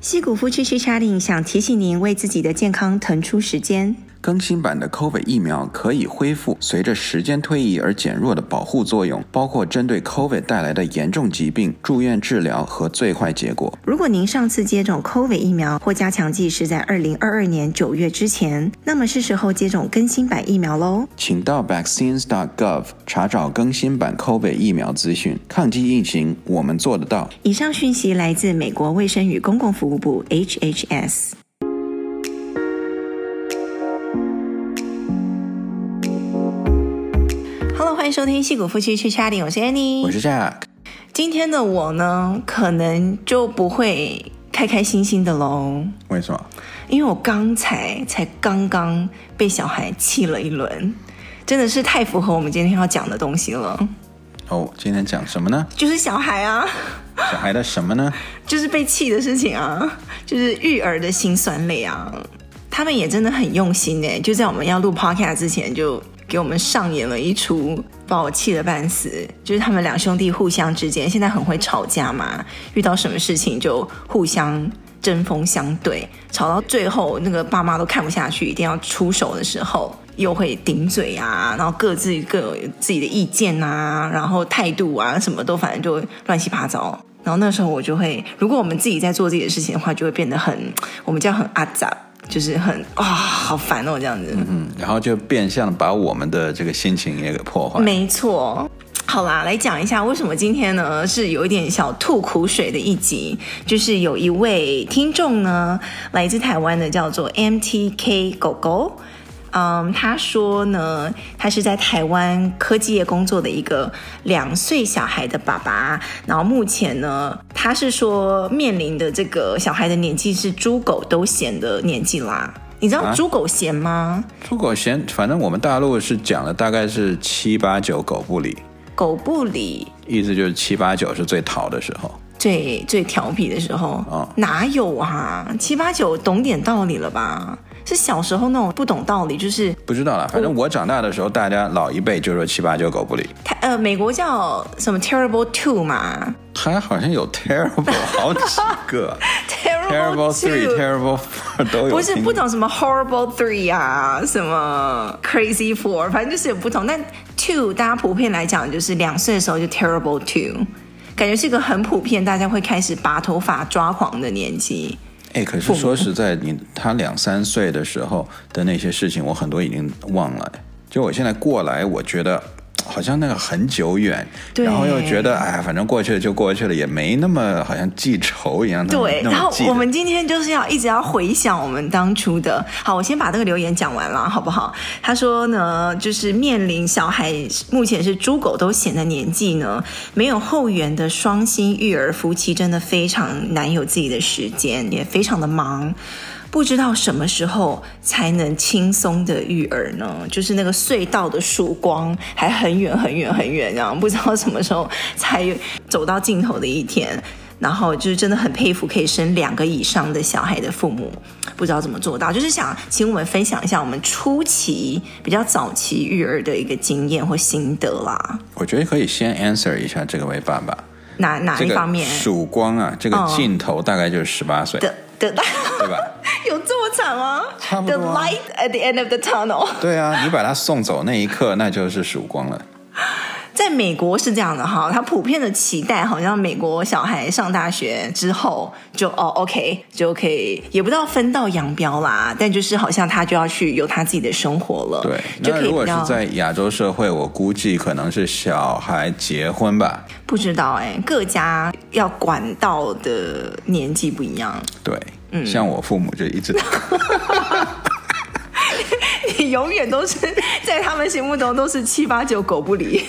西谷夫妻去 chatting，想提醒您为自己的健康腾出时间。更新版的 COVID 疫苗可以恢复随着时间推移而减弱的保护作用，包括针对 COVID 带来的严重疾病、住院治疗和最坏结果。如果您上次接种 COVID 疫苗或加强剂是在二零二二年九月之前，那么是时候接种更新版疫苗喽。请到 vaccines.gov 查找更新版 COVID 疫苗资讯。抗击疫情，我们做得到。以上讯息来自美国卫生与公共服务部 HHS。迎收听《戏骨夫妻去 chatting》，我是 Annie，我是 Jack。今天的我呢，可能就不会开开心心的喽。为什么？因为我刚才才刚刚被小孩气了一轮，真的是太符合我们今天要讲的东西了。哦，今天讲什么呢？就是小孩啊。小孩的什么呢？就是被气的事情啊，就是育儿的辛酸泪啊。他们也真的很用心哎，就在我们要录 Podcast 之前就。给我们上演了一出，把我气得半死。就是他们两兄弟互相之间现在很会吵架嘛，遇到什么事情就互相针锋相对，吵到最后那个爸妈都看不下去，一定要出手的时候，又会顶嘴啊，然后各自各有自己的意见啊，然后态度啊什么都反正就乱七八糟。然后那时候我就会，如果我们自己在做自己的事情的话，就会变得很，我们叫很阿杂。就是很啊、哦，好烦哦，这样子。嗯，然后就变相把我们的这个心情也给破坏。没错，好啦，来讲一下为什么今天呢是有一点小吐苦水的一集，就是有一位听众呢来自台湾的，叫做 MTK 狗狗。嗯，他说呢，他是在台湾科技业工作的一个两岁小孩的爸爸，然后目前呢，他是说面临的这个小孩的年纪是猪狗都嫌的年纪啦。你知道猪狗嫌吗？啊，猪狗嫌，反正我们大陆是讲的大概是七八九狗不理，狗不理，意思就是七八九是最淘的时候，最最调皮的时候。哦，哪有啊？七八九懂点道理了吧？是小时候那种不懂道理，就是不知道了。反正我长大的时候，大家老一辈就说七八九狗不理。他呃，美国叫什么 terrible two 嘛？他好像有 terrible 好几个，terrible three，terrible four 都有。不是不懂什么 horrible three 啊，什么 crazy four，反正就是有不同。但 two 大家普遍来讲，就是两岁的时候就 terrible two，感觉是一个很普遍，大家会开始拔头发、抓狂的年纪。哎，可是说实在，你他两三岁的时候的那些事情，我很多已经忘了。就我现在过来，我觉得。好像那个很久远，然后又觉得哎呀，反正过去了就过去了，也没那么好像记仇一样的。对，然后我们今天就是要一直要回想我们当初的。好，我先把这个留言讲完了，好不好？他说呢，就是面临小孩目前是猪狗都嫌的年纪呢，没有后援的双薪育儿夫妻真的非常难有自己的时间，也非常的忙。不知道什么时候才能轻松的育儿呢？就是那个隧道的曙光还很远很远很远，然后不知道什么时候才走到尽头的一天。然后就是真的很佩服可以生两个以上的小孩的父母，不知道怎么做到。就是想请我们分享一下我们初期比较早期育儿的一个经验或心得啦。我觉得可以先 answer 一下这个位爸爸，哪哪一方面？曙光啊，这个尽头大概就是十八岁。的的对吧？有这么长吗？差不多。The light at the end of the tunnel。对啊，你把他送走那一刻，那就是曙光了。在美国是这样的哈，他普遍的期待好像美国小孩上大学之后就哦 OK 就可以，也不知道分道扬镳啦，但就是好像他就要去有他自己的生活了。对，那如果是在亚洲社会，我估计可能是小孩结婚吧。不知道哎，各家要管到的年纪不一样。对，嗯，像我父母就一直。你永远都是在他们心目中都是七八九狗不理，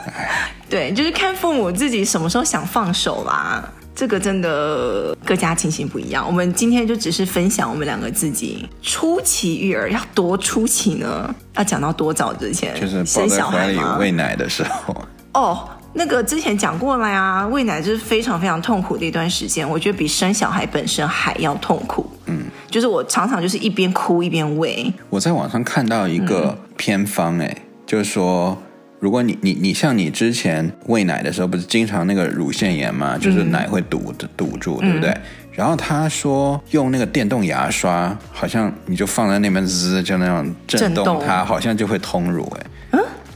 对，就是看父母自己什么时候想放手啦。这个真的各家情形不一样。我们今天就只是分享我们两个自己初期育儿要多初期呢？要讲到多早之前？就是生小孩吗？喂奶的时候。哦，那个之前讲过了呀，喂奶就是非常非常痛苦的一段时间，我觉得比生小孩本身还要痛苦。嗯。就是我常常就是一边哭一边喂。我在网上看到一个偏方，哎、嗯，就是说，如果你你你像你之前喂奶的时候，不是经常那个乳腺炎吗？就是奶会堵堵住，嗯、对不对？然后他说用那个电动牙刷，好像你就放在那边滋，就那样震动它，好像就会通乳。哎，嗯，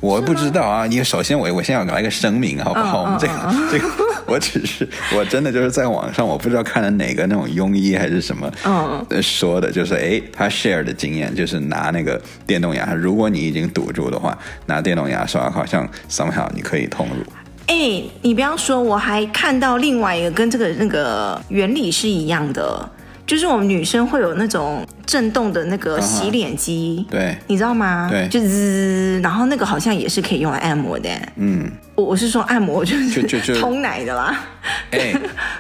我不知道啊。你首先我我先要来一个声明，好不好？我们这个 这个，我只是我真的就是在网上，我不知道看了哪个那种庸医还是什么，嗯，说的就是哎，他 share 的经验就是拿那个电动牙刷，如果你已经堵住的话，拿电动牙刷好像 somehow 你可以通乳。哎，你不要说，我还看到另外一个跟这个那个原理是一样的，就是我们女生会有那种震动的那个洗脸机，对，你知道吗？对，就滋，然后那个好像也是可以用来按摩的。嗯，我我是说按摩，就是通奶的啦。哎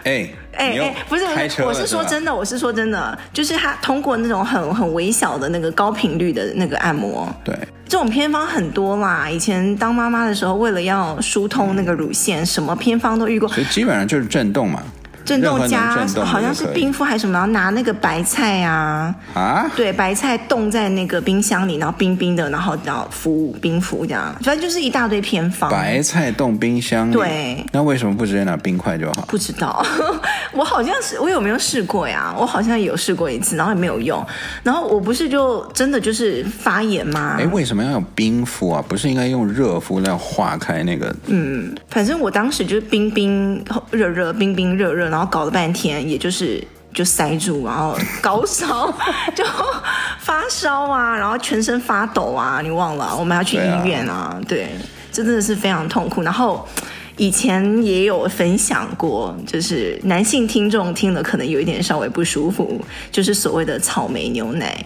哎 哎哎，不是，我是说真的，我是说真的，就是它通过那种很很微小的那个高频率的那个按摩，对。这种偏方很多啦，以前当妈妈的时候，为了要疏通那个乳腺，什么偏方都遇过。所以基本上就是震动嘛。震动加好像是冰敷还是什么，然后拿那个白菜啊啊，对，白菜冻在那个冰箱里，然后冰冰的，然后然后敷冰敷这样，反正就是一大堆偏方。白菜冻冰箱里，对，那为什么不直接拿冰块就好？不知道，我好像是我有没有试过呀？我好像有试过一次，然后也没有用。然后我不是就真的就是发炎吗？哎，为什么要用冰敷啊？不是应该用热敷来化开那个？嗯，反正我当时就是冰冰热热，冰冰热热，然后。然后搞了半天，也就是就塞住，然后高烧，就发烧啊，然后全身发抖啊，你忘了？我们要去医院啊，对，这真的是非常痛苦。然后以前也有分享过，就是男性听众听了可能有一点稍微不舒服，就是所谓的草莓牛奶。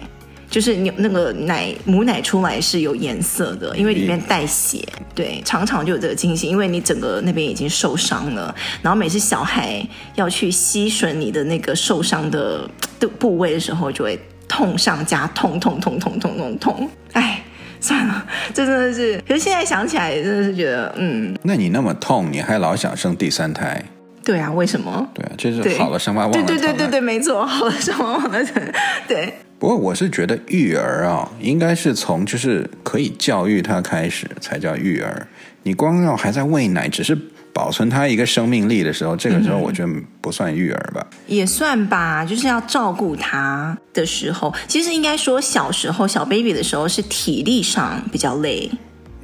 就是牛那个奶母奶出来是有颜色的，因为里面带血，对，常常就有这个情形，因为你整个那边已经受伤了，然后每次小孩要去吸吮你的那个受伤的的部位的时候，就会痛上加痛，痛痛痛痛痛痛痛，哎，算了，这真的是，可是现在想起来真的是觉得，嗯，那你那么痛，你还老想生第三胎？对啊，为什么？对啊，就是好了伤疤忘了疼。对对对对对，没错，好了伤疤忘了疼。对。不过我是觉得育儿啊，应该是从就是可以教育他开始才叫育儿。你光要还在喂奶，只是保存他一个生命力的时候，这个时候我觉得不算育儿吧。也算吧，就是要照顾他的时候，其实应该说小时候小 baby 的时候是体力上比较累。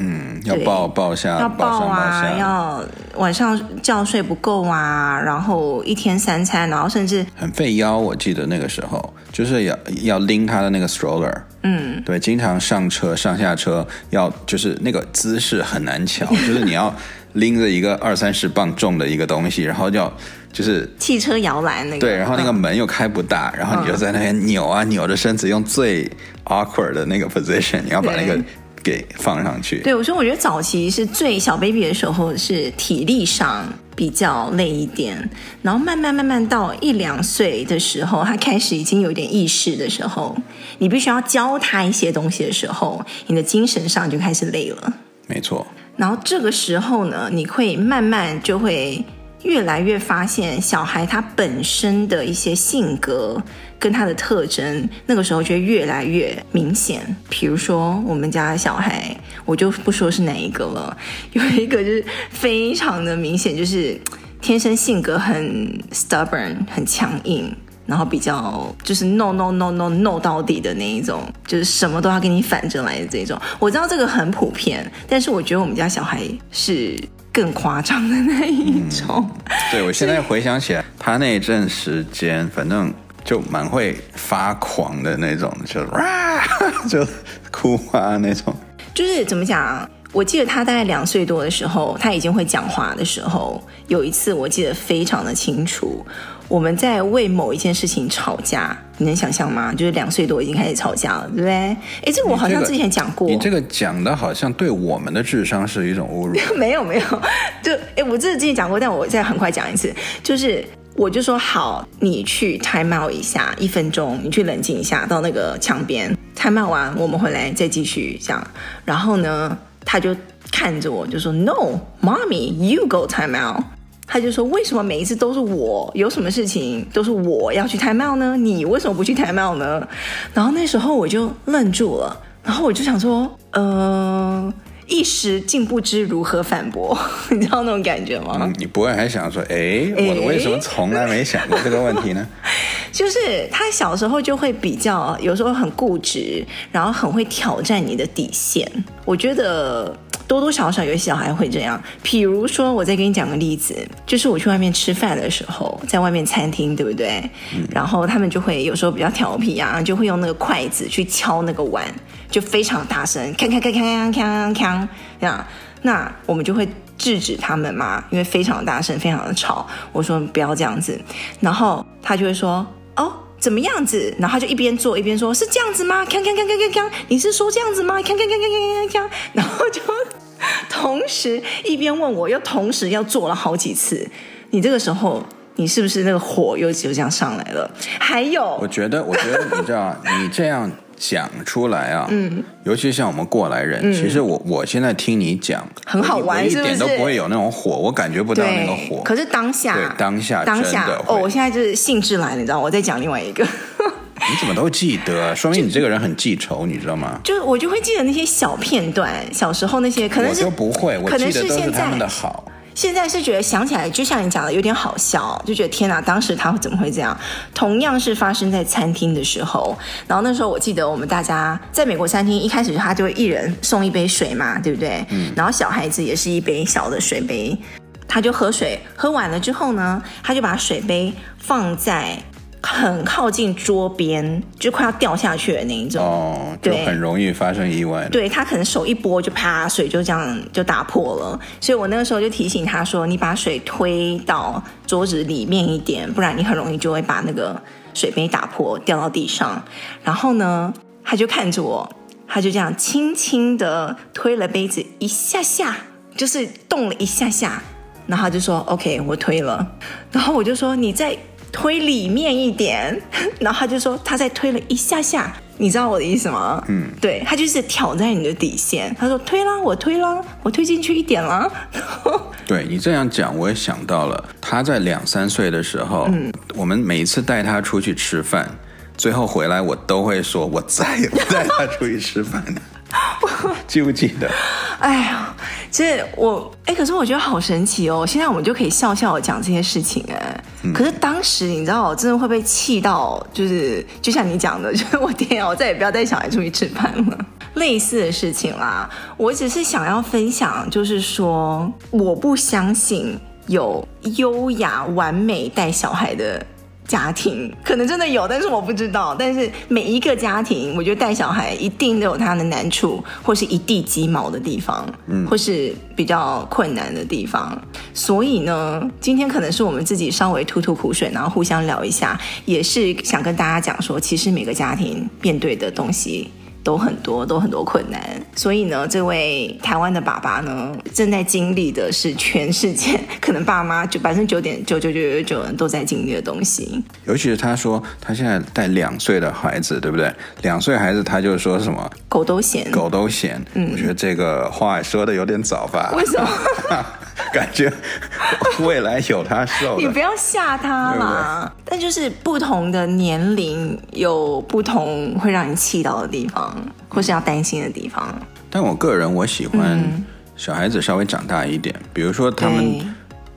嗯，要抱抱下，要抱啊，抱要晚上觉睡不够啊，然后一天三餐，然后甚至很费腰。我记得那个时候就是要要拎他的那个 stroller，嗯，对，经常上车上下车要就是那个姿势很难瞧，就是你要拎着一个二三十磅重的一个东西，然后要就是汽车摇篮那个，对，然后那个门又开不大，嗯、然后你就在那边扭啊扭着身子，用最 awkward 的那个 position，你要把那个。给放上去。对，我说，我觉得早期是最小 baby 的时候，是体力上比较累一点，然后慢慢慢慢到一两岁的时候，他开始已经有点意识的时候，你必须要教他一些东西的时候，你的精神上就开始累了。没错。然后这个时候呢，你会慢慢就会越来越发现小孩他本身的一些性格。跟他的特征，那个时候就越来越明显。比如说，我们家小孩，我就不说是哪一个了。有一个就是非常的明显，就是天生性格很 stubborn，很强硬，然后比较就是 no no no no no 到底的那一种，就是什么都要跟你反着来的这种。我知道这个很普遍，但是我觉得我们家小孩是更夸张的那一种。对，我现在回想起来，他那一阵时间，反正。就蛮会发狂的那种，就哇，就哭啊那种。就是怎么讲？我记得他大概两岁多的时候，他已经会讲话的时候，有一次我记得非常的清楚，我们在为某一件事情吵架，你能想象吗？就是两岁多已经开始吵架了，对不对？哎，这个我好像之前讲过。你这个，你这个讲的好像对我们的智商是一种侮辱。没有没有，就哎，我这个之前讲过，但我再很快讲一次，就是。我就说好，你去 time out 一下，一分钟，你去冷静一下，到那个墙边 time out 完，我们回来再继续这样。然后呢，他就看着我，就说 No，mommy，you go time out。他就说为什么每一次都是我，有什么事情都是我要去 time out 呢？你为什么不去 time out 呢？然后那时候我就愣住了，然后我就想说，嗯、呃。一时竟不知如何反驳，你知道那种感觉吗？嗯，你不会还想说，哎，我为什么从来没想过这个问题呢？就是他小时候就会比较，有时候很固执，然后很会挑战你的底线。我觉得多多少少有些小孩会这样。比如说，我再给你讲个例子，就是我去外面吃饭的时候，在外面餐厅，对不对？嗯。然后他们就会有时候比较调皮啊，就会用那个筷子去敲那个碗，就非常大声，锵锵锵锵锵锵锵这样。那我们就会制止他们嘛，因为非常大声，非常的吵。我说不要这样子，然后他就会说。哦，怎么样子？然后他就一边做一边说：“是这样子吗？”锵锵锵锵锵锵，你是说这样子吗？锵锵锵锵锵锵锵，然后就 同时一边问我，又同时要做了好几次。你这个时候，你是不是那个火又就这样上来了？还有，我觉得，我觉得你知道，你这样。讲出来啊，嗯，尤其像我们过来人，嗯、其实我我现在听你讲很好玩？一点都不会有那种火，我感觉不到那个火。可是当下，对当下，当下哦，我现在就是兴致来了，你知道？我在讲另外一个，你怎么都记得？说明你这个人很记仇，你知道吗？就是我就会记得那些小片段，小时候那些，可能是我就不会，我记得都是他们的好。现在是觉得想起来，就像你讲的，有点好笑，就觉得天哪，当时他怎么会这样？同样是发生在餐厅的时候，然后那时候我记得我们大家在美国餐厅一开始他就会一人送一杯水嘛，对不对？嗯。然后小孩子也是一杯小的水杯，他就喝水，喝完了之后呢，他就把水杯放在。很靠近桌边，就快要掉下去的那一种，哦，就很容易发生意外。对，他可能手一拨，就啪，水就这样就打破了。所以我那个时候就提醒他说：“你把水推到桌子里面一点，不然你很容易就会把那个水杯打破，掉到地上。”然后呢，他就看着我，他就这样轻轻的推了杯子一下下，就是动了一下下，然后他就说：“OK，我推了。”然后我就说：“你在。”推里面一点，然后他就说他再推了一下下，你知道我的意思吗？嗯，对，他就是挑战你的底线。他说推啦，我推啦，我推进去一点啦。对，你这样讲，我也想到了，他在两三岁的时候，嗯，我们每一次带他出去吃饭，最后回来我都会说，我再也不带他出去吃饭了。记不记得？哎呀，其实我哎，可是我觉得好神奇哦！现在我们就可以笑笑的讲这些事情哎，嗯、可是当时你知道，我真的会被气到，就是就像你讲的，就是我天啊，我再也不要带小孩出去吃饭了。类似的事情啦，我只是想要分享，就是说，我不相信有优雅完美带小孩的。家庭可能真的有，但是我不知道。但是每一个家庭，我觉得带小孩一定都有他的难处，或是一地鸡毛的地方，嗯，或是比较困难的地方。所以呢，今天可能是我们自己稍微吐吐苦水，然后互相聊一下，也是想跟大家讲说，其实每个家庭面对的东西。都很多，都很多困难，所以呢，这位台湾的爸爸呢，正在经历的是全世界可能爸妈就百分之九点九九九九九人都在经历的东西。尤其是他说他现在带两岁的孩子，对不对？两岁孩子他就说什么狗都嫌，狗都嫌。嗯，我觉得这个话说的有点早吧？为什么？感觉未来有他受，你不要吓他啦。但就是不同的年龄有不同会让你气到的地方，或是要担心的地方。但我个人我喜欢小孩子稍微长大一点，嗯、比如说他们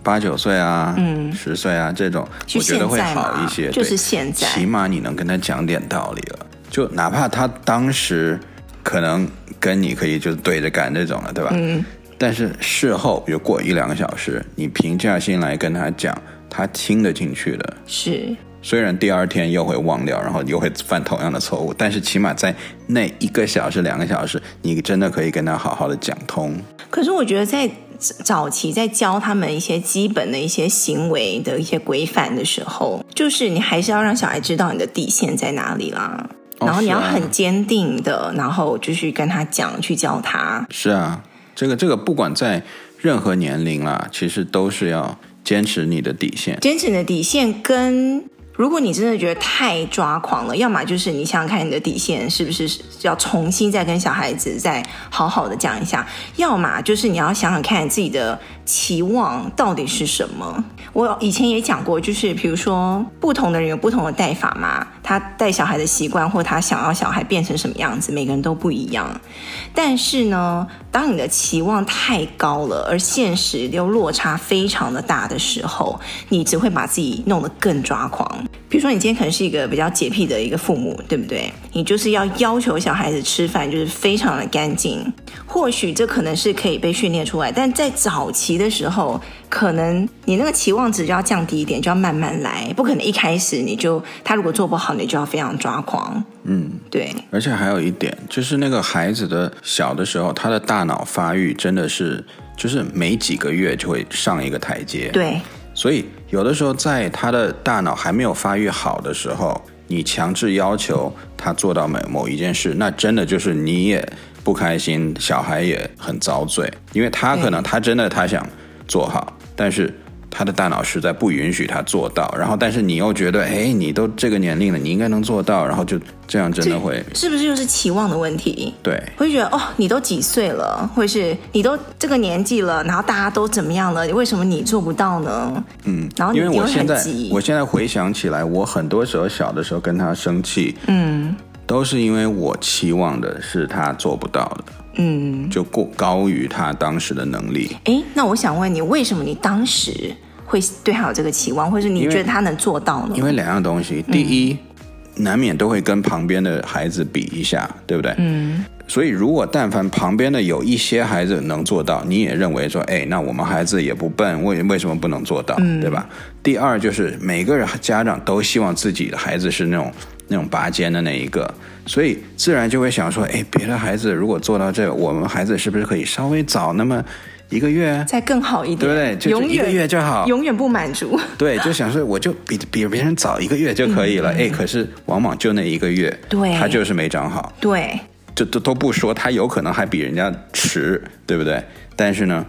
八九岁啊，嗯，十岁啊这种，我觉得会好一些。就是现在，起码你能跟他讲点道理了。就哪怕他当时可能跟你可以就对着干这种了，对吧？嗯。但是事后，比如过一两个小时，你平下心来跟他讲，他听得进去的。是，虽然第二天又会忘掉，然后又会犯同样的错误，但是起码在那一个小时、两个小时，你真的可以跟他好好的讲通。可是我觉得在早期在教他们一些基本的一些行为的一些规范的时候，就是你还是要让小孩知道你的底线在哪里啦，哦、然后你要很坚定的，然后就是跟他讲，去教他。是啊。这个这个不管在任何年龄啦，其实都是要坚持你的底线。坚持你的底线跟，如果你真的觉得太抓狂了，要么就是你想想看你的底线是不是要重新再跟小孩子再好好的讲一下，要么就是你要想想看自己的期望到底是什么。我以前也讲过，就是比如说不同的人有不同的带法嘛。他带小孩的习惯，或他想要小孩变成什么样子，每个人都不一样。但是呢，当你的期望太高了，而现实又落差非常的大的时候，你只会把自己弄得更抓狂。比如说，你今天可能是一个比较洁癖的一个父母，对不对？你就是要要求小孩子吃饭就是非常的干净。或许这可能是可以被训练出来，但在早期的时候，可能你那个期望值就要降低一点，就要慢慢来，不可能一开始你就他如果做不好，你就要非常抓狂。嗯，对。而且还有一点，就是那个孩子的小的时候，他的大脑发育真的是，就是每几个月就会上一个台阶。对。所以有的时候，在他的大脑还没有发育好的时候，你强制要求他做到某某一件事，那真的就是你也。不开心，小孩也很遭罪，因为他可能他真的他想做好，但是他的大脑实在不允许他做到。然后，但是你又觉得，哎，你都这个年龄了，你应该能做到，然后就这样真的会是不是就是期望的问题？对，会觉得哦，你都几岁了，或是你都这个年纪了，然后大家都怎么样了，为什么你做不到呢？嗯，然后你因为我现在我现在回想起来，我很多时候小的时候跟他生气，嗯。都是因为我期望的是他做不到的，嗯，就过高于他当时的能力。哎，那我想问你，为什么你当时会对他有这个期望，或是你觉得他能做到呢？因为两样东西，第一，嗯，难免都会跟旁边的孩子比一下，对不对？嗯。所以，如果但凡旁边的有一些孩子能做到，你也认为说，哎，那我们孩子也不笨，为为什么不能做到，嗯，对吧？第二，就是每个人家长都希望自己的孩子是那种。那种拔尖的那一个，所以自然就会想说，哎，别的孩子如果做到这，我们孩子是不是可以稍微早那么一个月，再更好一点，对不对？就一个月就好，永远不满足。对，就想说，我就比比别人早一个月就可以了。哎、嗯，可是往往就那一个月，对，他就是没长好。对，就都都不说，他有可能还比人家迟，对不对？但是呢，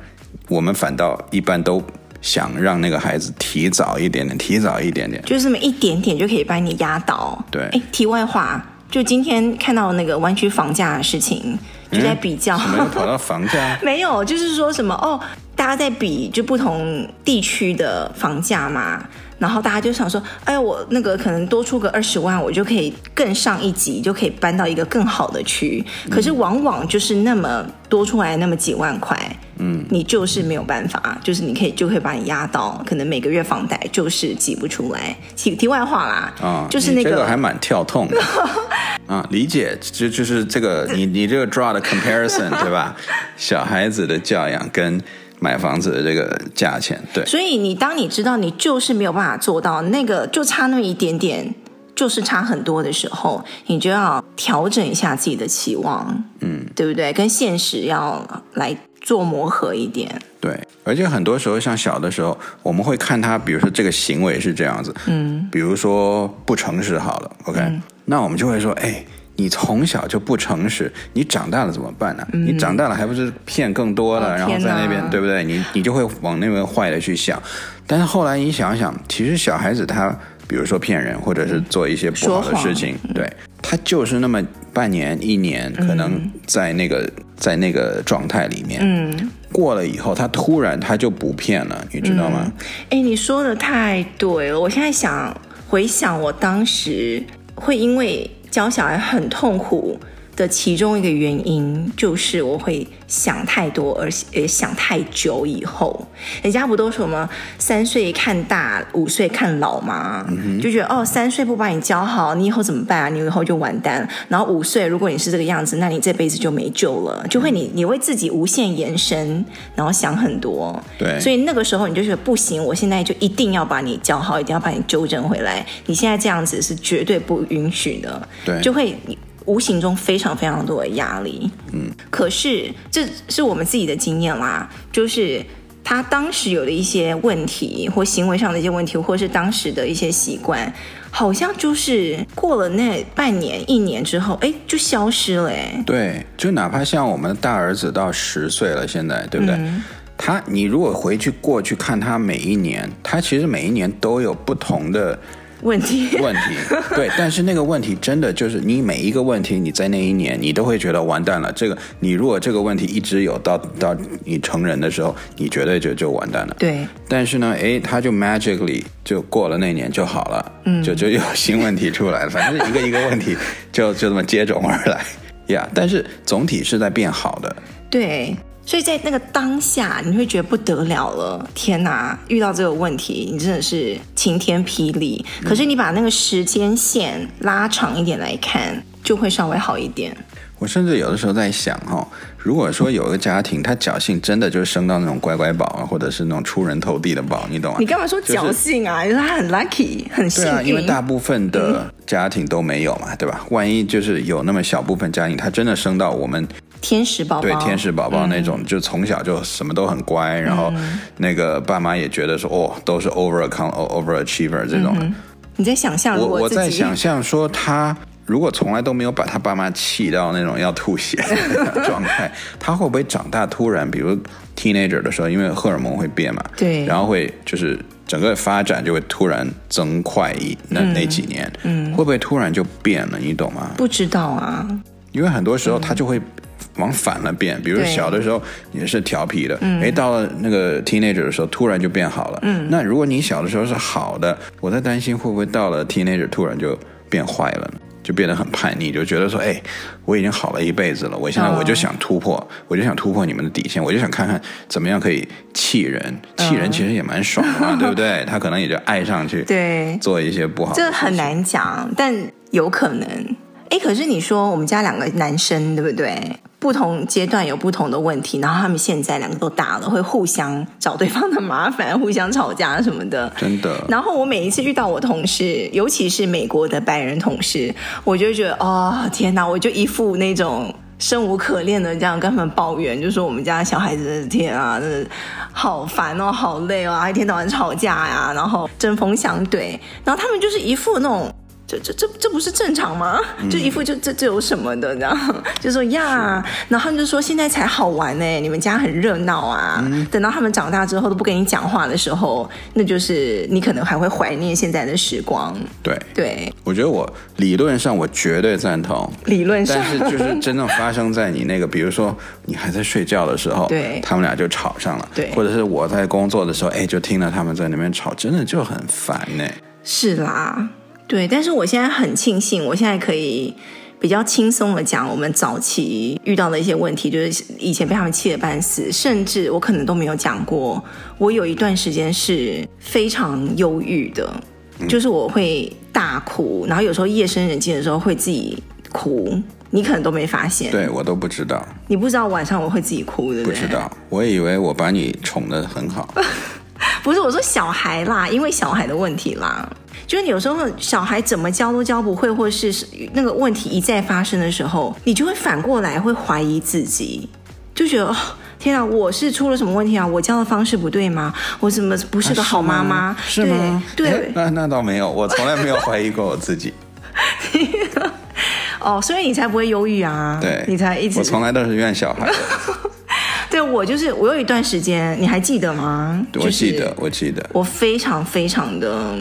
我们反倒一般都。想让那个孩子提早一点点，提早一点点，就是这么一点点就可以把你压倒。对，哎，题外话，就今天看到那个湾区房价的事情，就在比较，没有跑到房价，没有，就是说什么哦，大家在比就不同地区的房价嘛。然后大家就想说，哎，我那个可能多出个二十万，我就可以更上一级，就可以搬到一个更好的区。可是往往就是那么多出来那么几万块，嗯，你就是没有办法，就是你可以就可以把你压到，可能每个月房贷就是挤不出来。题题外话啦，啊、哦，就是那个，这个还蛮跳痛的 啊，理解，就就是这个你你这个 draw 的 comparison 对吧？小孩子的教养跟。买房子的这个价钱，对，所以你当你知道你就是没有办法做到那个，就差那么一点点，就是差很多的时候，你就要调整一下自己的期望，嗯，对不对？跟现实要来做磨合一点，对。而且很多时候，像小的时候，我们会看他，比如说这个行为是这样子，嗯，比如说不诚实，好了，OK，嗯，那我们就会说，哎。你从小就不诚实，你长大了怎么办呢？嗯、你长大了还不是骗更多了，哦、然后在那边对不对？你你就会往那边坏的去想。但是后来你想想，其实小孩子他，比如说骗人，或者是做一些不好的事情，对，他就是那么半年一年，可能在那个、嗯、在那个状态里面，嗯，过了以后，他突然他就不骗了，你知道吗？哎、嗯，你说的太对了，我现在想回想我当时会因为。教小孩很痛苦的其中一个原因，就是我会想太多，而且想太久。以后人家不都说什么三岁看大，五岁看老吗？嗯、就觉得哦，三岁不把你教好，你以后怎么办啊？你以后就完蛋。然后五岁，如果你是这个样子，那你这辈子就没救了。就会你你为自己无限延伸，然后想很多。对，所以那个时候你就觉得不行，我现在就一定要把你教好，一定要把你纠正回来。你现在这样子是绝对不允许的。对，就会。无形中非常非常多的压力，嗯，可是这是我们自己的经验啦，就是他当时有的一些问题，或行为上的一些问题，或是当时的一些习惯，好像就是过了那半年、一年之后，哎，就消失了，哎，对，就哪怕像我们的大儿子到十岁了，现在对不对？嗯，他，你如果回去过去看他每一年，他其实每一年都有不同的。问题，问题，对，但是那个问题真的就是你每一个问题，你在那一年你都会觉得完蛋了。这个你如果这个问题一直有到到你成人的时候，你绝对就就完蛋了。对，但是呢，哎，他就 magically 就过了那年就好了，嗯，就就有新问题出来了，反正一个一个问题就就这么接踵而来，呀、yeah，但是总体是在变好的。对。所以在那个当下，你会觉得不得了了，天哪！遇到这个问题，你真的是晴天霹雳。可是你把那个时间线拉长一点来看，就会稍微好一点。我甚至有的时候在想，哈，如果说有一个家庭，他侥幸真的就生到那种乖乖宝啊，或者是那种出人头地的宝，你懂吗？你干嘛说侥幸啊？就是他很 lucky，很幸运。对啊，因为大部分的家庭都没有嘛，对吧？万一就是有那么小部分家庭，他真的生到我们。天使宝宝，对天使宝宝那种，嗯、就从小就什么都很乖，然后那个爸妈也觉得说，哦，都是 over account overachiever 这种、嗯。你在想象，我我在想象说，他如果从来都没有把他爸妈气到那种要吐血的 状态，他会不会长大突然，比如 teenager 的时候，因为荷尔蒙会变嘛，对，然后会就是整个发展就会突然增快一那、嗯、那几年，嗯，会不会突然就变了？你懂吗？不知道啊，因为很多时候他就会。往反了变，比如小的时候也是调皮的，哎，到了那个 teenager 的时候，突然就变好了。嗯，那如果你小的时候是好的，我在担心会不会到了 teenager 突然就变坏了呢？就变得很叛逆，就觉得说，哎，我已经好了一辈子了，我现在我就想突破，哦、我就想突破你们的底线，我就想看看怎么样可以气人，气人其实也蛮爽的 对不对？他可能也就爱上去，对，做一些不好的。这很难讲，但有可能。哎，可是你说我们家两个男生，对不对？不同阶段有不同的问题，然后他们现在两个都大了，会互相找对方的麻烦，互相吵架什么的。真的。然后我每一次遇到我同事，尤其是美国的白人同事，我就觉得哦天哪，我就一副那种生无可恋的这样跟他们抱怨，就说我们家小孩子的天啊，真的好烦哦，好累哦，一天到晚吵架呀，然后针锋相对，然后他们就是一副那种。这这这这不是正常吗？就一副就这这有什么的，然后就说呀，然后他们就说现在才好玩呢，你们家很热闹啊。嗯、等到他们长大之后都不跟你讲话的时候，那就是你可能还会怀念现在的时光。对对，我觉得我理论上我绝对赞同，理论上，但是就是真正发生在你那个，比如说你还在睡觉的时候，对，他们俩就吵上了，对，或者是我在工作的时候，哎，就听到他们在那边吵，真的就很烦呢。是啦。对，但是我现在很庆幸，我现在可以比较轻松的讲我们早期遇到的一些问题，就是以前被他们气得半死，甚至我可能都没有讲过。我有一段时间是非常忧郁的，就是我会大哭，然后有时候夜深人静的时候会自己哭，你可能都没发现。对，我都不知道，你不知道晚上我会自己哭的，不知道，我以为我把你宠得很好。不是，我说小孩啦，因为小孩的问题啦。就是有时候小孩怎么教都教不会，或是那个问题一再发生的时候，你就会反过来会怀疑自己，就觉得哦，天啊，我是出了什么问题啊？我教的方式不对吗？我怎么不是个好妈妈？啊、是吗？对，对那那倒没有，我从来没有怀疑过我自己。哦，所以你才不会忧郁啊？对，你才一直。我从来都是怨小孩的。对，我就是我有一段时间，你还记得吗？我记得，我记得，我非常非常的。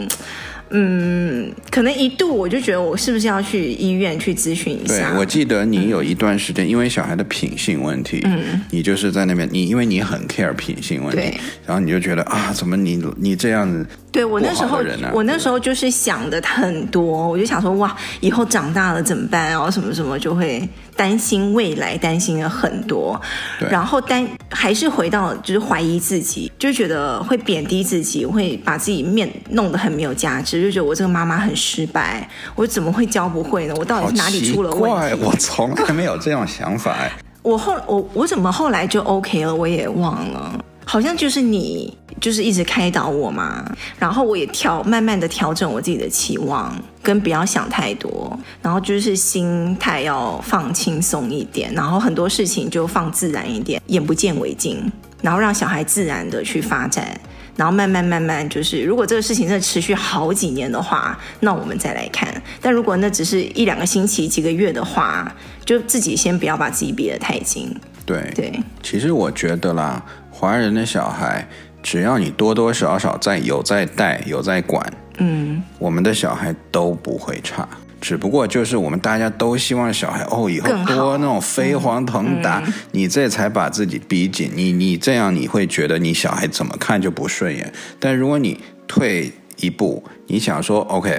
嗯，可能一度我就觉得我是不是要去医院去咨询一下？对，我记得你有一段时间，因为小孩的品性问题，嗯，你就是在那边，你因为你很 care 品性问题，然后你就觉得啊，怎么你你这样子？对，我那时候，我那时候就是想的很多，我就想说哇，以后长大了怎么办？然后什么什么就会担心未来，担心了很多，然后担还是回到就是怀疑自己，就觉得会贬低自己，会把自己面弄得很没有价值，就觉得我这个妈妈很失败，我怎么会教不会呢？我到底是哪里出了问题？我从来没有这种想法。我后我我怎么后来就 OK 了？我也忘了。好像就是你，就是一直开导我嘛，然后我也调，慢慢的调整我自己的期望，跟不要想太多，然后就是心态要放轻松一点，然后很多事情就放自然一点，眼不见为净，然后让小孩自然的去发展，然后慢慢慢慢就是，如果这个事情真的持续好几年的话，那我们再来看，但如果那只是一两个星期、几个月的话，就自己先不要把自己逼得太紧。对对，其实我觉得啦。华人的小孩，只要你多多少少在有在带有在管，嗯，我们的小孩都不会差。只不过就是我们大家都希望小孩哦，以后多那种飞黄腾达，嗯、你这才把自己逼紧。你你这样你会觉得你小孩怎么看就不顺眼。但如果你退一步，你想说，OK，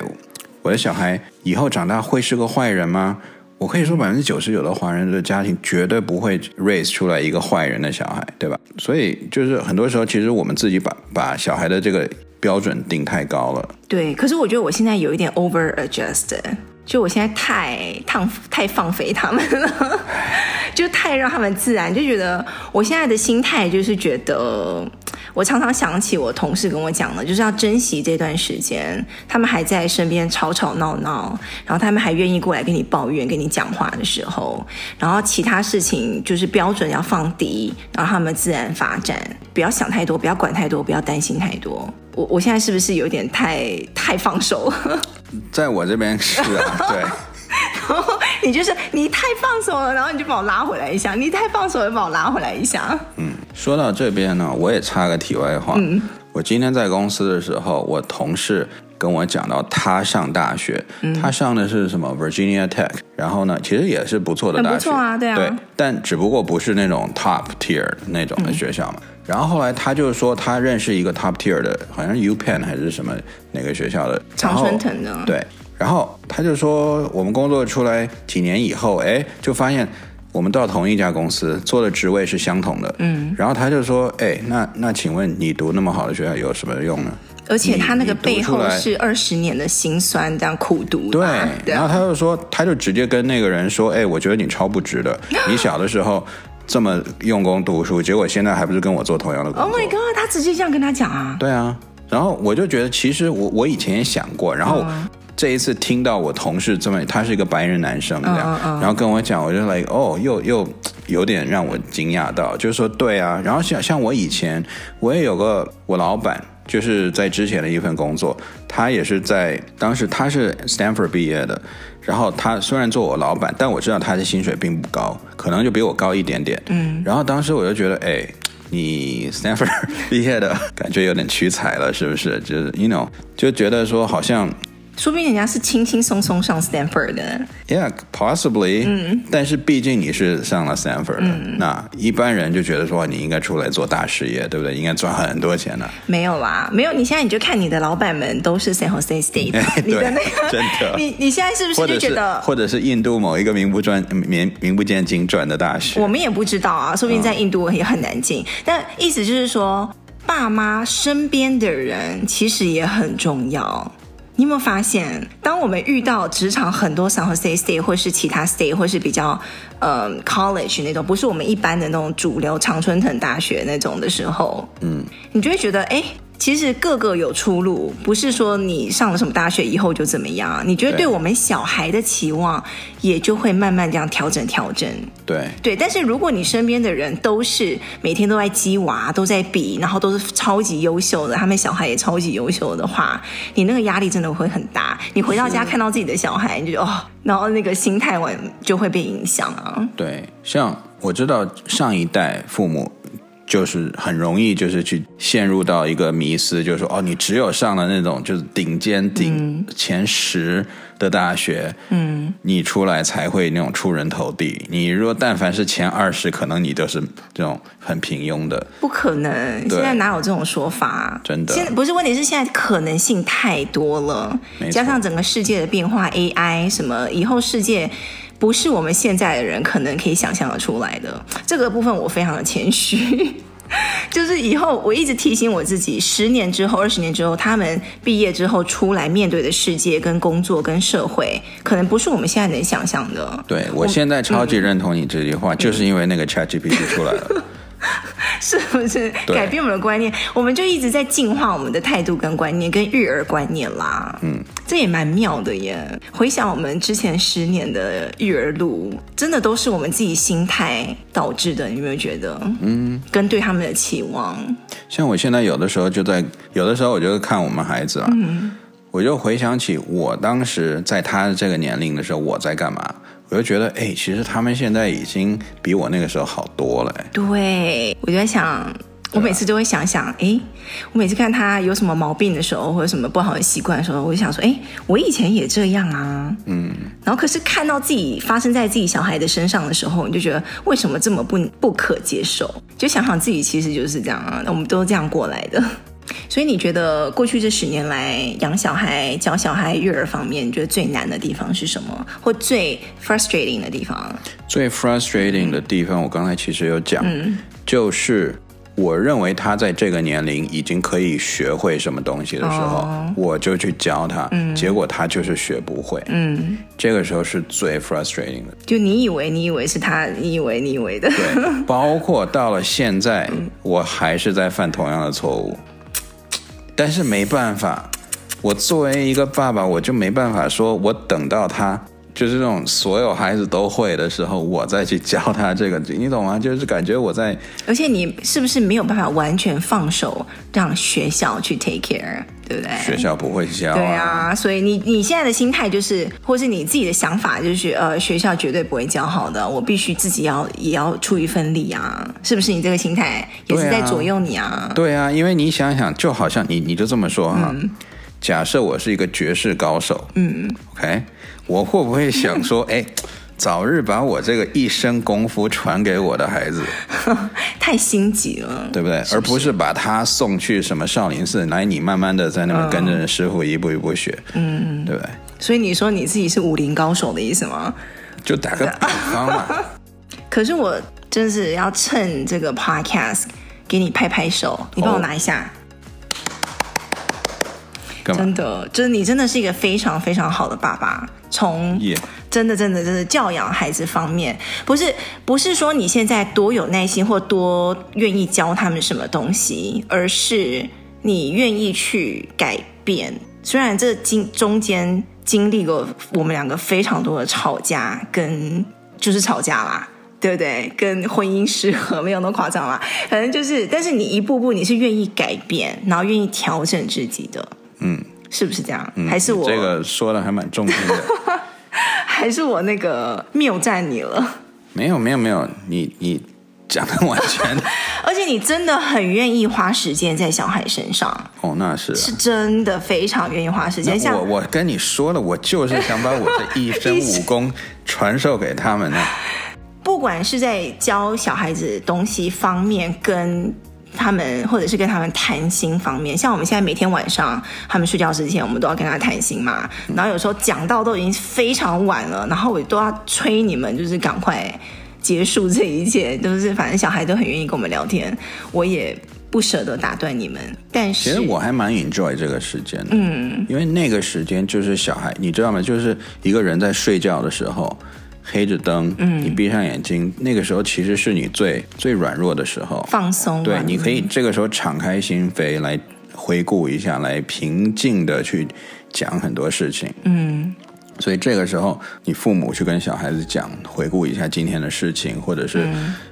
我的小孩以后长大会是个坏人吗？我可以说百分之九十九的华人的家庭绝对不会 raise 出来一个坏人的小孩，对吧？所以就是很多时候，其实我们自己把把小孩的这个标准定太高了。对，可是我觉得我现在有一点 over adjusted。就我现在太太太放飞他们了，就太让他们自然，就觉得我现在的心态就是觉得，我常常想起我同事跟我讲的，就是要珍惜这段时间，他们还在身边吵吵闹闹，然后他们还愿意过来跟你抱怨、跟你讲话的时候，然后其他事情就是标准要放低，然后他们自然发展，不要想太多，不要管太多，不要担心太多。我我现在是不是有点太太放手？在我这边是啊，对。然后你就是你太放手了，然后你就把我拉回来一下。你太放手了，把我拉回来一下。嗯，说到这边呢，我也插个题外话。嗯，我今天在公司的时候，我同事跟我讲到他上大学，嗯、他上的是什么 Virginia Tech，然后呢，其实也是不错的大学，不错啊，对啊。对，但只不过不是那种 top tier 那种的学校嘛。嗯、然后后来他就说，他认识一个 top tier 的，好像是 UPenn 还是什么哪个学校的，常春藤的。对。然后他就说，我们工作出来几年以后，哎，就发现我们到同一家公司做的职位是相同的。嗯。然后他就说，哎，那那请问你读那么好的学校有什么用呢？而且他那个背后是二十年的辛酸，这样苦读。对。然后他就说，他就直接跟那个人说，哎，我觉得你超不值得。你小的时候这么用功读书，结果现在还不是跟我做同样的工作？Oh my god！他直接这样跟他讲啊？对啊。然后我就觉得，其实我我以前也想过，然后。嗯这一次听到我同事这么，他是一个白人男生这样，uh, uh, uh. 然后跟我讲，我就 like 哦，又又有点让我惊讶到，就是说对啊，然后像像我以前我也有个我老板，就是在之前的一份工作，他也是在当时他是 Stanford 毕业的，然后他虽然做我老板，但我知道他的薪水并不高，可能就比我高一点点，嗯，然后当时我就觉得，哎，你 Stanford 毕业的感觉有点屈才了，是不是？就是 you know 就觉得说好像。说不定人家是轻轻松松上 Stanford 的，Yeah, possibly。嗯，但是毕竟你是上了 Stanford 的，嗯，那一般人就觉得说你应该出来做大事业，对不对？应该赚很多钱呢。没有啦，没有。你现在你就看你的老板们都是 San Jose State，你的那个真的。你你现在是不是就觉得，或者是印度某一个名不转名名不见经传的大学？我们也不知道啊，说不定在印度也很难进。嗯，但意思就是说，爸妈身边的人其实也很重要。你有没有发现，当我们遇到职场很多 San Jose State 或是其他 State 或是比较呃 College 那种，不是我们一般的那种主流常春藤大学那种的时候，嗯，你就会觉得，哎。其实各个有出路，不是说你上了什么大学以后就怎么样。你觉得对我们小孩的期望，也就会慢慢这样调整调整。对对，但是如果你身边的人都是每天都在鸡娃，都在比，然后都是超级优秀的，他们小孩也超级优秀的话，你那个压力真的会很大。你回到家看到自己的小孩，你就哦，然后那个心态完就会被影响啊。对，像我知道上一代父母。就是很容易，就是去陷入到一个迷思，就是说，哦，你只有上了那种就是顶尖顶前十的大学，嗯，你出来才会那种出人头地。你若但凡是前二十，可能你都是这种很平庸的。不可能，现在哪有这种说法？真的，现在不是问题是现在可能性太多了，加上整个世界的变化，AI 什么，以后世界。不是我们现在的人可能可以想象得出来的。这个部分我非常的谦虚，就是以后我一直提醒我自己，十年之后、二十年之后，他们毕业之后出来面对的世界、跟工作、跟社会，可能不是我们现在能想象的。对，我现在超级认同你这句话，嗯、就是因为那个 ChatGPT 出来了。是不是改变我们的观念？我们就一直在进化我们的态度跟观念，跟育儿观念啦。嗯，这也蛮妙的耶。回想我们之前十年的育儿路，真的都是我们自己心态导致的。你有没有觉得？嗯，跟对他们的期望。像我现在有的时候就在，有的时候我就看我们孩子啊，嗯，我就回想起我当时在他这个年龄的时候，我在干嘛。我就觉得，哎，其实他们现在已经比我那个时候好多了。对，我就在想，我每次都会想想，哎，我每次看他有什么毛病的时候，或者什么不好的习惯的时候，我就想说，哎，我以前也这样啊。嗯。然后可是看到自己发生在自己小孩的身上的时候，你就觉得为什么这么不不可接受？就想想自己其实就是这样啊，我们都这样过来的。所以你觉得过去这十年来养小孩、教小孩育儿方面，你觉得最难的地方是什么？或最 frustrating 的地方？最 frustrating 的地方，我刚才其实有讲，嗯，就是我认为他在这个年龄已经可以学会什么东西的时候，哦、我就去教他，嗯，结果他就是学不会，嗯，这个时候是最 frustrating 的。就你以为你以为是他，你以为你以为的，对，包括到了现在，嗯、我还是在犯同样的错误。但是没办法，我作为一个爸爸，我就没办法说，我等到他就是这种所有孩子都会的时候，我再去教他这个，你懂吗？就是感觉我在，而且你是不是没有办法完全放手让学校去 take care，对不对？学校不会教啊。对啊，所以你你现在的心态就是，或是你自己的想法就是，呃，学校绝对不会教好的，我必须自己要也要出一份力啊，是不是？你这个心态也是在左右你啊？对啊，因为你想想，就好像你你就这么说哈。嗯假设我是一个绝世高手，嗯，OK，我会不会想说，哎，早日把我这个一身功夫传给我的孩子？太心急了，对不对？是不是？而不是把他送去什么少林寺，来你慢慢的在那边跟着师傅一步一步学，嗯，对不对？所以你说你自己是武林高手的意思吗？就打个比方嘛。可是我真是要趁这个 Podcast 给你拍拍手，你帮我拿一下。Oh. 真的，就是你真的是一个非常非常好的爸爸。从真的真的真的教养孩子方面，不是不是说你现在多有耐心或多愿意教他们什么东西，而是你愿意去改变。虽然这经中间经历过我们两个非常多的吵架，跟就是吵架啦，对不对？跟婚姻失和没有那么夸张啦，反正就是，但是你一步步你是愿意改变，然后愿意调整自己的。嗯，是不是这样？嗯、还是我这个说的还蛮中听的？还是我那个谬赞你了？没有没有没有，你你讲的完全，而且你真的很愿意花时间在小孩身上。哦，那是是真的非常愿意花时间。像我我跟你说了，我就是想把我的一身武功传授给他们呢。不管是在教小孩子东西方面，跟他们或者是跟他们谈心方面，像我们现在每天晚上他们睡觉之前，我们都要跟他谈心嘛。然后有时候讲到都已经非常晚了，然后我都要催你们，就是赶快结束这一切。就是反正小孩都很愿意跟我们聊天，我也不舍得打断你们。但是其实我还蛮 enjoy 这个时间的，嗯，因为那个时间就是小孩，你知道吗？就是一个人在睡觉的时候。黑着灯，嗯，你闭上眼睛，那个时候其实是你最最软弱的时候，放松。对，你可以这个时候敞开心扉来回顾一下，来平静的去讲很多事情，嗯。所以这个时候，你父母去跟小孩子讲，回顾一下今天的事情，或者是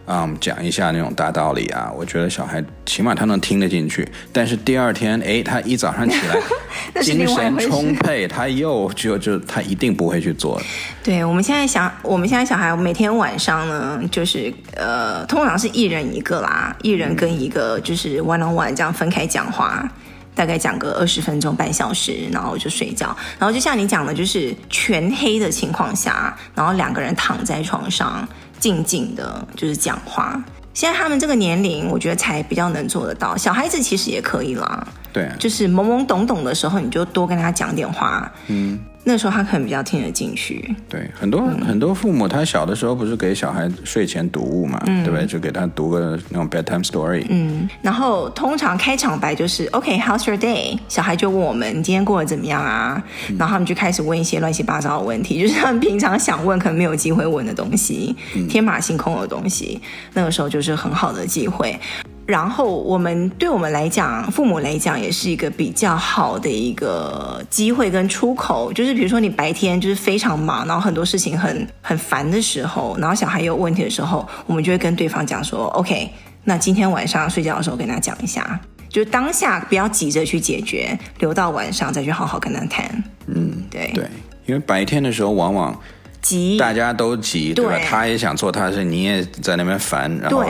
嗯、讲一下那种大道理啊，我觉得小孩起码他能听得进去。但是第二天，哎，他一早上起来 精神充沛，他又就就他一定不会去做。对，我们现在想，我们现在小孩每天晚上呢，就是呃，通常是一人一个啦，一人跟一个就是 one on one 这样分开讲话。大概讲个二十分钟、半小时，然后就睡觉。然后就像你讲的，就是全黑的情况下，然后两个人躺在床上，静静的，就是讲话。现在他们这个年龄，我觉得才比较能做得到。小孩子其实也可以啦，对，就是懵懵懂懂的时候，你就多跟他讲点话。嗯。那时候他可能比较听得进去。对，很多、嗯、很多父母，他小的时候不是给小孩睡前读物嘛，嗯、对不对？就给他读个那种 bedtime story。嗯，然后通常开场白就是 OK，How's your day？小孩就问我们你今天过得怎么样啊？嗯、然后他们就开始问一些乱七八糟的问题，就是他们平常想问可能没有机会问的东西，嗯、天马行空的东西。那个时候就是很好的机会。然后我们对我们来讲，父母来讲也是一个比较好的一个机会跟出口。就是比如说你白天就是非常忙，然后很多事情很很烦的时候，然后小孩有问题的时候，我们就会跟对方讲说：“OK，那今天晚上睡觉的时候跟他讲一下，就当下不要急着去解决，留到晚上再去好好跟他谈。”嗯，对对，因为白天的时候往往急，大家都急，对吧？他也想做他的事，你也在那边烦，然后。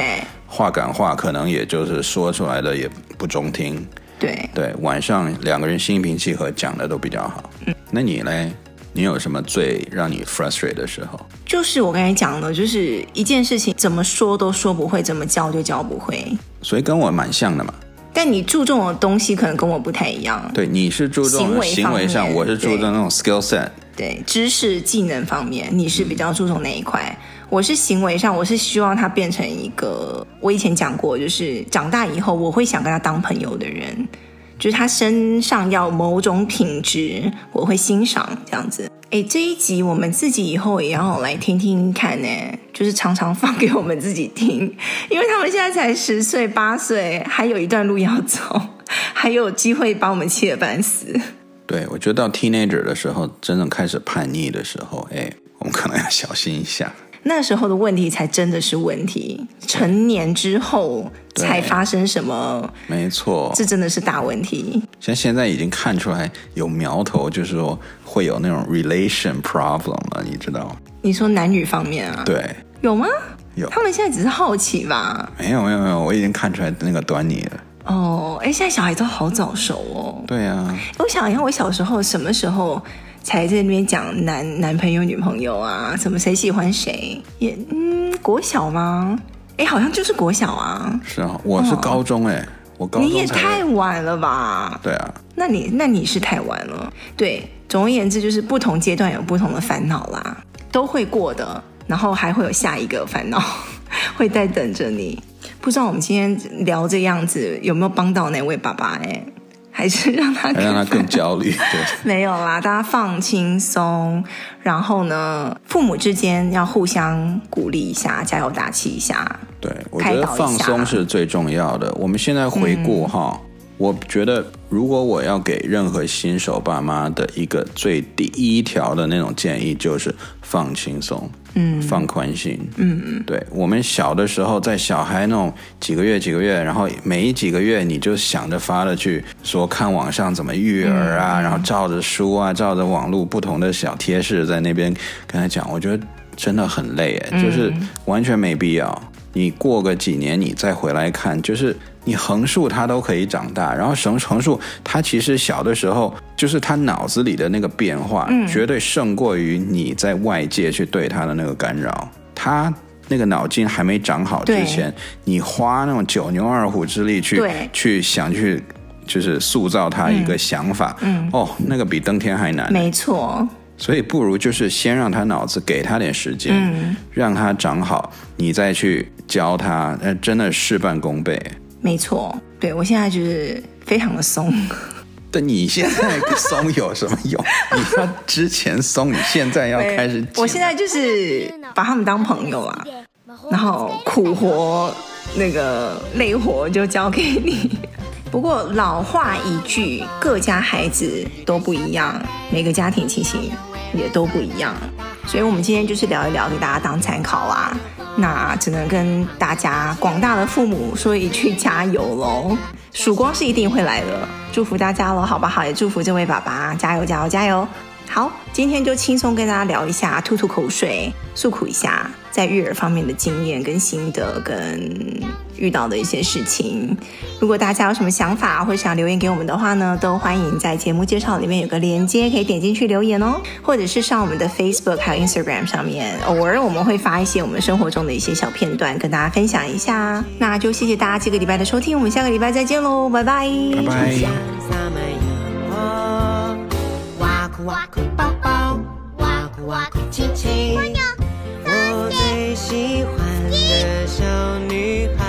对话赶话，可能也就是说出来的也不中听。对对，晚上两个人心平气和讲的都比较好。嗯，那你嘞？你有什么最让你 frustrate 的时候？就是我刚才讲的，就是一件事情怎么说都说不会，怎么教就教不会。所以跟我蛮像的嘛。但你注重的东西可能跟我不太一样。对，你是注重行为，行为上，我是注重那种 skill set。对，知识技能方面，你是比较注重哪一块？嗯、我是行为上，我是希望他变成一个，我以前讲过，就是长大以后我会想跟他当朋友的人。就是他身上要某种品质，我会欣赏这样子。哎，这一集我们自己以后也要来听听看呢，就是常常放给我们自己听，因为他们现在才十岁八岁，还有一段路要走，还有机会把我们气得半死。对，我觉得到 teenager 的时候，真正开始叛逆的时候，哎，我们可能要小心一下。那时候的问题才真的是问题，成年之后才发生什么？没错，这真的是大问题。像现在已经看出来有苗头，就是说会有那种 relation problem 了，你知道？你说男女方面啊？对，有吗？有。他们现在只是好奇吧？没有没有没有，我已经看出来那个端倪了。哦，哎，现在小孩都好早熟哦。对啊。我想一下，我小时候什么时候？才在那边讲男男朋友女朋友啊，什么谁喜欢谁也嗯，国小吗？哎，好像就是国小啊。是啊，我是高中哎，哦、我高中你也太晚了吧？对啊，那你那你是太晚了。对，总而言之就是不同阶段有不同的烦恼啦，都会过的，然后还会有下一个烦恼 会在等着你。不知道我们今天聊这样子有没有帮到哪位爸爸哎？还是让他让他更焦虑，对，没有啦，大家放轻松，然后呢，父母之间要互相鼓励一下，加油打气一下。对，我觉得放松是最重要的。我们现在回顾哈，嗯、我觉得如果我要给任何新手爸妈的一个最第一条的那种建议，就是放轻松。嗯，放宽心。嗯嗯，对，我们小的时候，在小孩那种几个月几个月，然后每几个月你就想着发了去说看网上怎么育儿啊，嗯、然后照着书啊，照着网络不同的小贴士在那边跟他讲，我觉得真的很累，就是完全没必要。你过个几年，你再回来看，就是。你横竖他都可以长大，然后横横竖他其实小的时候，就是他脑子里的那个变化，嗯、绝对胜过于你在外界去对他的那个干扰。他那个脑筋还没长好之前，你花那种九牛二虎之力去去想去，就是塑造他一个想法，嗯，嗯。哦，那个比登天还难。没错，所以不如就是先让他脑子给他点时间，嗯、让他长好，你再去教他，那真的事半功倍。没错，对我现在就是非常的松。但你现在松有什么用？你说之前松，你现在要开始。我现在就是把他们当朋友啊，然后苦活那个累活就交给你。不过老话一句，各家孩子都不一样，每个家庭情形也都不一样，所以我们今天就是聊一聊，给大家当参考啦。那只能跟大家广大的父母说一句加油喽！曙光是一定会来的，祝福大家喽，好不好？也祝福这位爸爸加油加油加油！好，今天就轻松跟大家聊一下，吐吐口水，诉苦一下。在育儿方面的经验跟心得，跟遇到的一些事情。如果大家有什么想法或者想留言给我们的话呢，都欢迎在节目介绍里面有个链接，可以点进去留言哦，或者是上我们的 Facebook 还有 Instagram 上面，偶尔我们会发一些我们生活中的一些小片段跟大家分享一下。那就谢谢大家这个礼拜的收听，我们下个礼拜再见喽，拜拜，哇酷，哇酷哇酷亲亲，我最喜欢的小女孩。